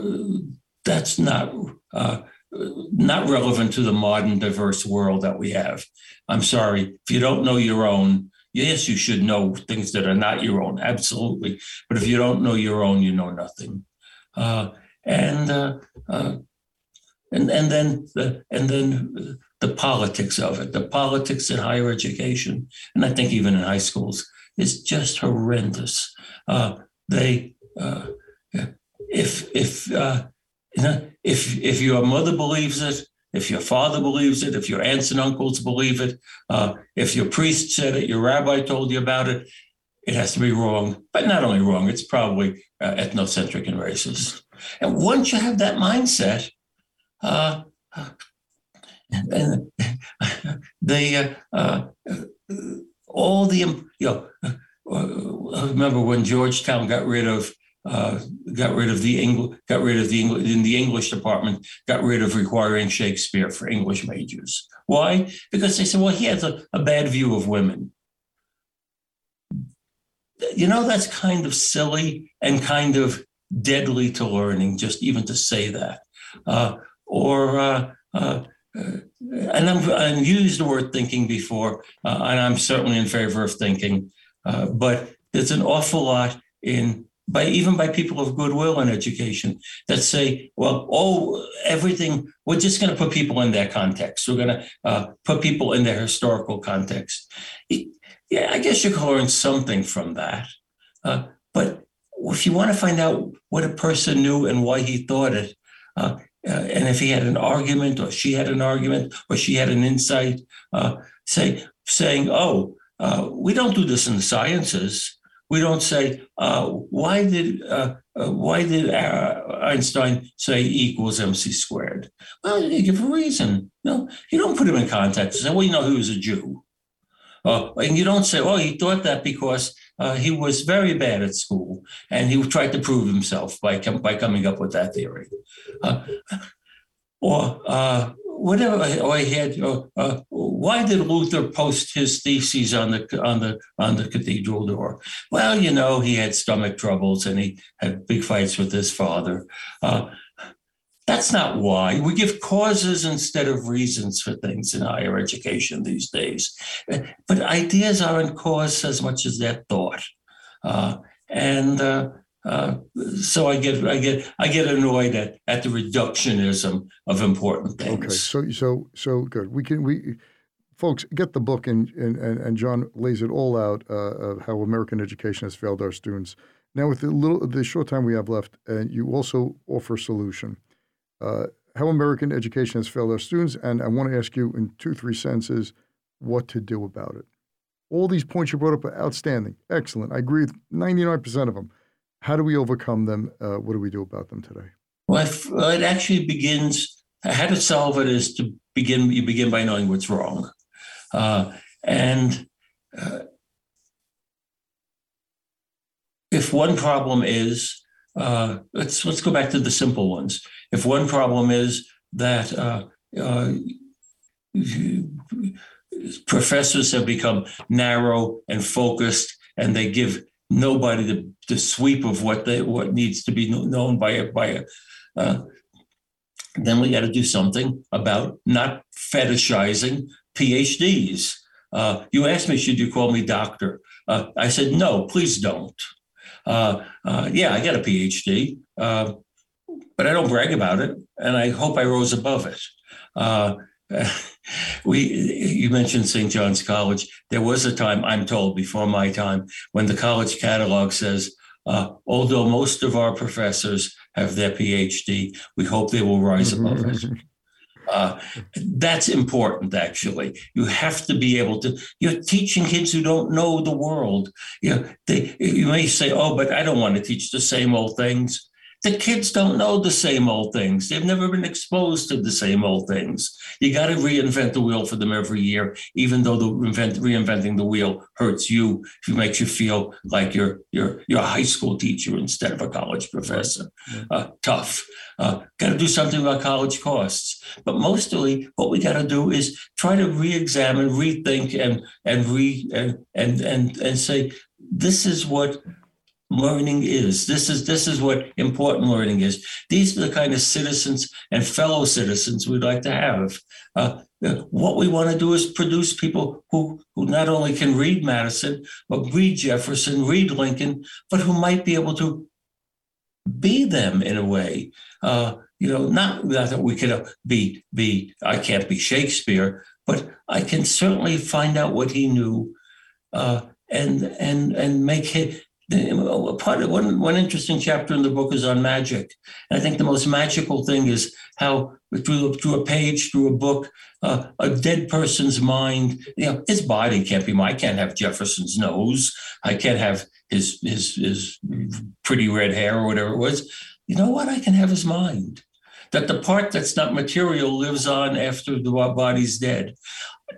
that's not uh, not relevant to the modern diverse world that we have. I'm sorry if you don't know your own. Yes, you should know things that are not your own, absolutely. But if you don't know your own, you know nothing. Uh, and uh, uh, and and then the and then the politics of it, the politics in higher education, and I think even in high schools, is just horrendous. Uh, they uh, if if uh, if if your mother believes it, if your father believes it, if your aunts and uncles believe it, uh, if your priest said it, your rabbi told you about it, it has to be wrong. But not only wrong, it's probably uh, ethnocentric and racist. And once you have that mindset, uh, and the uh, uh, all the you know, I remember when Georgetown got rid of uh, got rid of the English, got rid of the English in the English department, got rid of requiring Shakespeare for English majors. Why? Because they said, well, he has a, a bad view of women. You know, that's kind of silly and kind of deadly to learning, just even to say that. Uh, or, uh, uh, and I'm, I've used the word thinking before, uh, and I'm certainly in favor of thinking, uh, but there's an awful lot in by even by people of goodwill in education that say, well, oh, everything, we're just going to put people in their context. We're going to uh, put people in their historical context. Yeah, I guess you can learn something from that. Uh, but if you want to find out what a person knew and why he thought it, uh, uh and if he had an argument or she had an argument or she had an insight, uh, say saying, "Oh, uh, we don't do this in the sciences." We don't say uh, why did uh, why did Einstein say E equals mc squared? Well, you give a reason. No, you don't put him in context. Say, well, you know, he was a Jew, and you don't say, oh, he thought that because uh, he was very bad at school and he tried to prove himself by com- by coming up with that theory, or whatever I had, uh, uh, why did Luther post his theses on the on the on the cathedral door? Well, you know, he had stomach troubles and he had big fights with his father. That's not why. We give causes instead of reasons for things in higher education these days. But ideas aren't cause as much as they're thought. Uh, and uh, uh, so I get I get I get annoyed at, at the reductionism of important things. Okay, so so so good. We can we folks get the book and and and John lays it all out uh, of how American education has failed our students. Now, with the little the short time we have left, uh, you also offer solution. Uh, how American education has failed our students, and I want to ask you in two three sentences what to do about it. All these points you brought up are outstanding, excellent. I agree with ninety nine percent of them. How do we overcome them? Uh, what do we do about them today? Well, it actually begins. How to solve it is to begin. You begin by knowing what's wrong, uh, and uh, if one problem is, uh, let's let's go back to the simple ones. If one problem is that uh, uh, professors have become narrow and focused, and they give nobody the, the sweep of what they what needs to be known by a by a uh, then we got to do something about not fetishizing PhDs. Uh, you asked me, should you call me doctor? Uh, I said, no, please don't. Uh, uh, yeah, I got a PhD, uh, but I don't brag about it, and I hope I rose above it. we you mentioned St. John's College. There was a time, I'm told, before my time, when the college catalog says, uh, although most of our professors have their PhD, we hope they will rise above it. Uh, that's important, actually. You have to be able to. You're teaching kids who don't know the world. You know, they. You may say, "Oh, but I don't want to teach the same old things." The kids don't know the same old things. They've never been exposed to the same old things. You got to reinvent the wheel for them every year, even though the invent, reinventing the wheel hurts you, if it makes you feel like you're you're you're a high school teacher instead of a college professor. Uh, tough. Uh, got to do something about college costs. But mostly, what we got to do is try to re-examine, rethink, and and re and and and, and say this is what learning is. This is this is what important learning is. These are the kind of citizens and fellow citizens we'd like to have. Uh, what we want to do is produce people who who not only can read Madison, but read Jefferson, read Lincoln, but who might be able to be them in a way. Uh, you know, not, that we could be be. I can't be Shakespeare, but I can certainly find out what he knew. Uh, and and and make it part of one, one interesting chapter in the book is on magic. And I think the most magical thing is how through, through a page, through a book, uh, a dead person's mind, you know, his body can't be mine. I can't have Jefferson's nose. I can't have his, his, his pretty red hair or whatever it was. You know what? I can have his mind. That the part that's not material lives on after the body's dead.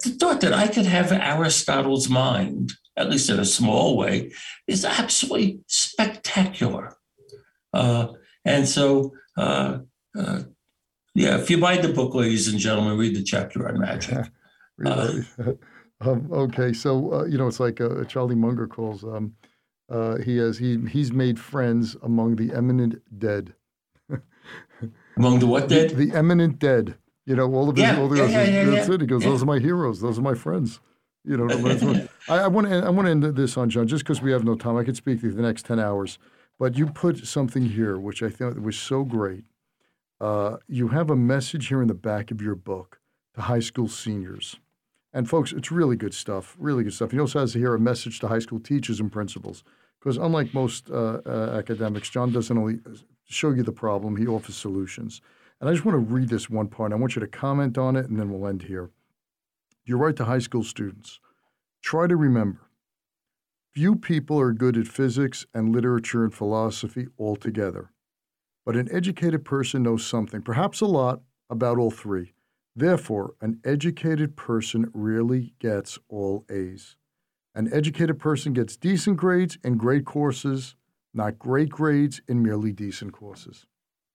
The thought that I could have Aristotle's mind at least in a small way, is absolutely spectacular. Uh, and so, uh, uh, yeah, if you buy the book, ladies and gentlemen, read the chapter on magic. Really? um, okay, so uh, you know, it's like uh, Charlie Munger calls. Um, uh, he has he he's made friends among the eminent dead. Among the what dead? the eminent dead. You know, all of his, Yeah, all the yeah, yeah, yeah, that's yeah. it. He goes, Yeah. "Those are my heroes. Those are my friends." You know, that's what- I, I want to I want to end this on John, just because we have no time. I could speak to you the next ten hours, but you put something here which I thought was so great. Uh, you have a message here in the back of your book to high school seniors, and folks, it's really good stuff. Really good stuff. He also has here a message to high school teachers and principals, because unlike most uh, uh, academics, John doesn't only show you the problem; he offers solutions. And I just want to read this one part. I want you to comment on it, and then we'll end here. You write to high school students try to remember few people are good at physics and literature and philosophy altogether, but an educated person knows something, perhaps a lot, about all three. Therefore, an educated person really gets all A's. An educated person gets decent grades in great courses, not great grades in merely decent courses.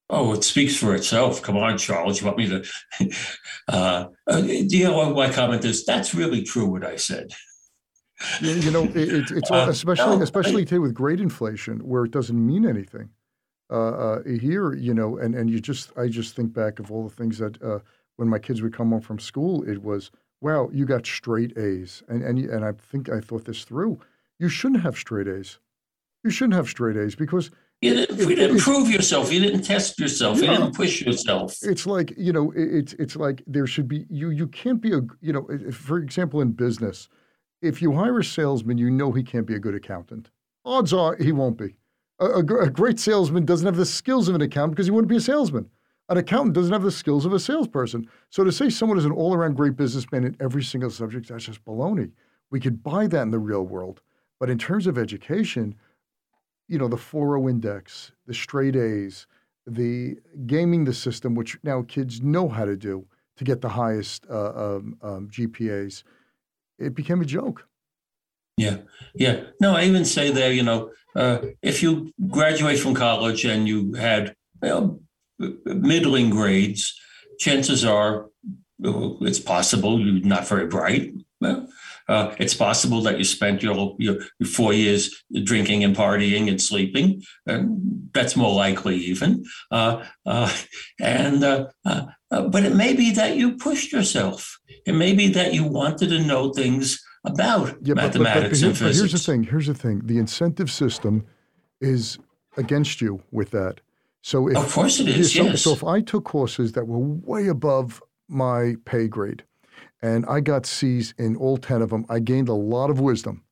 Oh, it speaks for itself. Come on, Charles. You want me to? Uh, uh, you know what my comment is? That's really true what I said. You, you know, it, it's Uh, especially no, especially I- today with grade inflation, where it doesn't mean anything. Uh, uh, here, you know, and and you just I just think back of all the things that uh, when my kids would come home from school, it was wow, you got straight A's, and and you- and I think I thought this through. You shouldn't have straight A's. You shouldn't have straight A's because You didn't, It- you didn't prove yourself. You didn't test yourself. You didn't push yourself. it's like you know it's it's like there should be you you can't be a you know for example in business if you hire a salesman you know he can't be a good accountant odds are he won't be a, a a great salesman doesn't have the skills of an accountant because he wouldn't be a salesman an accountant doesn't have the skills of a salesperson so to say someone is an all-around great businessman in every single subject that's just baloney we could buy that in the real world but in terms of education you know the 4.0 index the straight a's the gaming the system, which now kids know how to do to get the highest uh, um, um, GPAs, it became a joke. Yeah, yeah. No, I even say there, you know, uh, if you graduate from college and you had you know, middling grades, chances are uh, it's possible you're not very bright. Well, uh, it's possible that you spent your, your four years drinking and partying and sleeping. And that's more likely, even. Uh, uh, and uh, uh, uh, but it may be that you pushed yourself. It may be that you wanted to know things about Yeah, but, but, but, but, mathematics here- and but here's the thing. Here's the thing. The incentive system is against you with that. So if Of course it is. so, yes. so if I took courses that were way above my pay grade and I got C's in all 10 of them, I gained a lot of wisdom.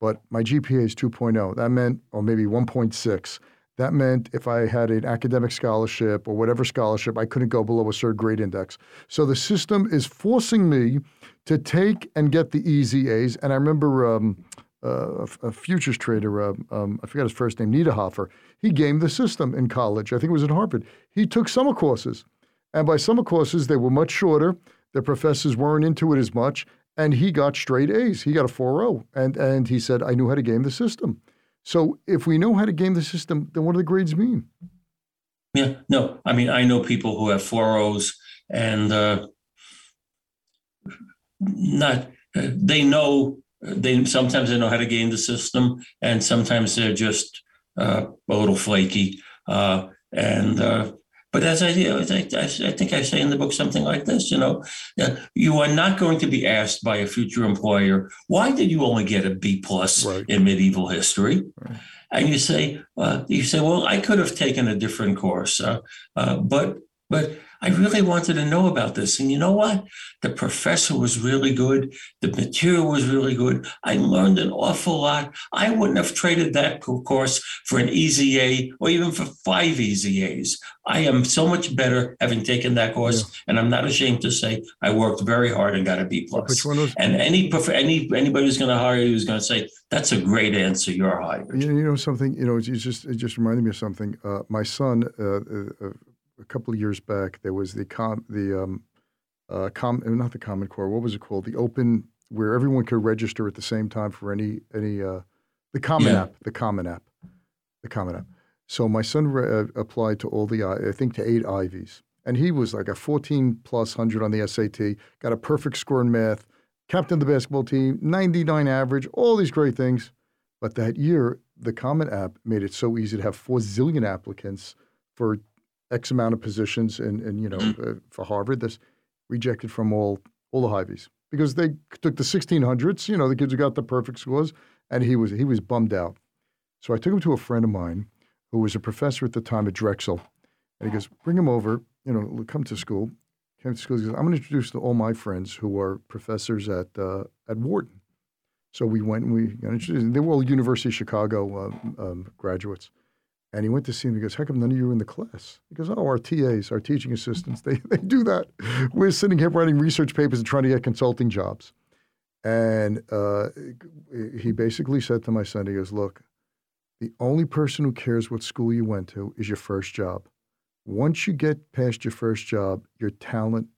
But my GPA is 2.0. That meant, or maybe 1.6. That meant if I had an academic scholarship or whatever scholarship, I couldn't go below a certain grade index. So the system is forcing me to take and get the easy A's. And I remember um, uh, a, futures trader, um, um, I forgot his first name, Niederhoffer. He gamed the system in college. I think it was at Harvard. He took summer courses. And by summer courses, they were much shorter. The professors weren't into it as much. And he got straight A's. He got a 4.0. And, and he said, I knew how to game the system. So if we know how to game the system, then what do the grades mean? Yeah, no, I mean, I know people who have four O's and uh, not, they know, they sometimes they know how to game the system and sometimes they're just uh, a little flaky. Uh, and, uh, but as I, I, think- I think I say in the book something like this, you know, you are not going to be asked by a future employer, why did you only get a B plus Right. in medieval history? Right. And you say, uh, you say, well, I could have taken a different course, uh, uh, but but I really wanted to know about this. And you know what? The professor was really good. The material was really good. I learned an awful lot. I wouldn't have traded that co- course for an easy A or even for five easy A's. I am so much better having taken that course, and I'm not ashamed to say I worked very hard and got a B plus. Which one was? And any any anybody who's going to hire you is going to say that's a great answer. You're hired. You, you know something. You know, it just it just reminded me of something. Uh, my son, uh, uh, a couple of years back, there was the com the um, uh, com not the Common Core. What was it called? The open where everyone could register at the same time for any any uh, the Common Yeah. App. The Common App. The Common App. So my son uh, applied to all the, I think, to eight Ivies. And he was like a 14 plus 100 on the SAT, got a perfect score in math, captain of the basketball team, 99 average, all these great things. But that year, the Common App made it so easy to have four zillion applicants for X amount of positions and, and you know, mm-hmm. uh, for Harvard. This rejected from all all the Ivies because they took the 1600s, you know, the kids who got the perfect scores, and he was he was bummed out. So I took him to a friend of mine who was a professor at the time at Drexel. And he goes, bring him over, you know, come to school. Came to school. He goes, I'm going to introduce to all my friends who are professors at uh, at Wharton. So we went and we got introduced. They were all University of Chicago uh, um, graduates. And he went to see him. He goes, How come none of you are in the class? He goes, Oh, our TAs, our teaching assistants, they, they do that. We're sitting here writing research papers and trying to get consulting jobs. And uh, he basically said to my son, He goes, Look, the only person who cares what school you went to is your first job. Once you get past your first job, your talent,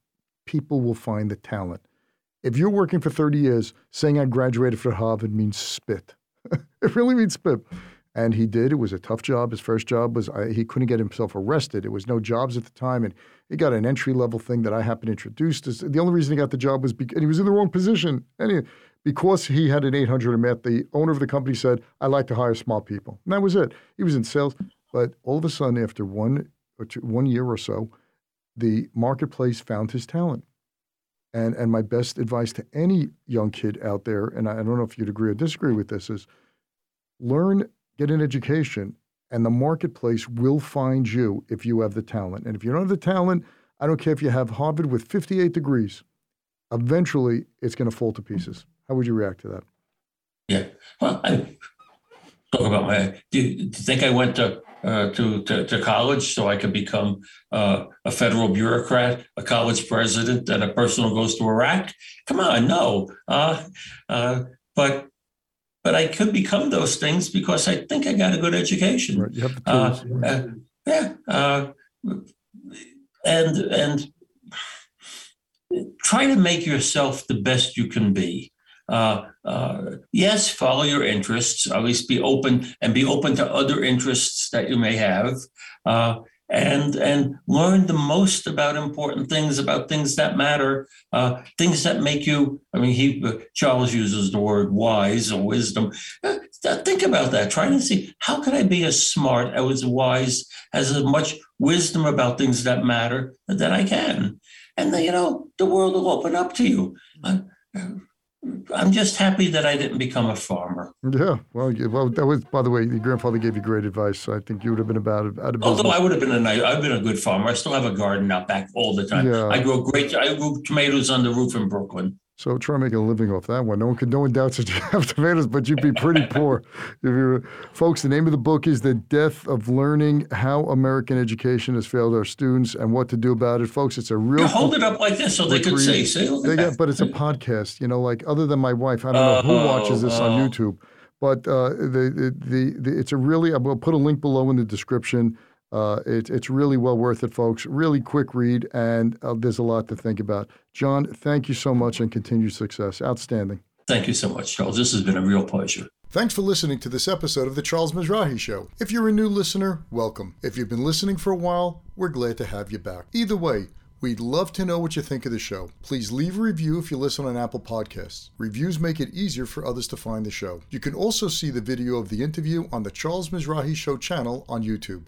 people will find the talent. If you're working for 30 years, saying I graduated from Harvard means spit. it really means spit. And he did. It was a tough job. His first job was he couldn't get himself arrested. It was no jobs at the time, and he got an entry level thing that I happened to introduce. The only reason he got the job was because, he was in the wrong position. And because he had an 800 in math, the owner of the company said, I like to hire smart people. And that was it. He was in sales. But all of a sudden, after one, or two, one year or so, the marketplace found his talent. And, and my best advice to any young kid out there, and I, I don't know if you'd agree or disagree with this, is learn, get an education, and the marketplace will find you if you have the talent. And if you don't have the talent, I don't care if you have Harvard with 58 degrees, eventually it's going to fall to pieces. How would you react to that? Yeah. Well, I talk about my. Do you, do you think I went to, uh, to, to to college so I could become uh, a federal bureaucrat, a college president, and a person who goes to Iraq? Come on, no. Uh, uh, but but I could become those things because I think I got a good education. Right. Have the uh, tools. Uh, yeah. Uh, and and try to make yourself the best you can be uh, uh, yes, follow your interests. At least be open and be open to other interests that you may have, uh, and and learn the most about important things, about things that matter, uh, things that make you. I mean, he Charles uses the word wise or wisdom. Uh, think about that. Try to see how can I be as smart, as wise, as much wisdom about things that matter that I can, and then, you know the world will open up to you. Uh, I'm just happy that I didn't become a farmer. Yeah, well, well, that was, by the way, your grandfather gave you great advice. So I think you would have been about. Out of Although I would have been a nice, I've been a good farmer. I still have a garden out back all the time. Yeah. I grow great. I grew tomatoes on the roof in Brooklyn. So try to make a living off that one. No one can, no one doubts that you have tomatoes, but you'd be pretty poor. If you, folks, the name of the book is "The Death of Learning: How American Education Has Failed Our Students and What to Do About It." Folks, it's a real. You hold it up like this so they could see. See, they get, but it's a podcast. You know, like other than my wife, I don't know who watches this on oh. YouTube, but uh, the, the, the, the it's a really. I will put a link below in the description. Uh, it, it's really well worth it, folks. Really quick read, and uh, there's a lot to think about. John, thank you so much and continued success. Outstanding. Thank you so much, Charles. This has been a real pleasure. Thanks for listening to this episode of The Charles Mizrahi Show. If you're a new listener, welcome. If you've been listening for a while, we're glad to have you back. Either way, We'd love to know what you think of the show. Please leave a review if you listen on Apple Podcasts. Reviews make it easier for others to find the show. You can also see the video of the interview on the Charles Mizrahi Show channel on YouTube.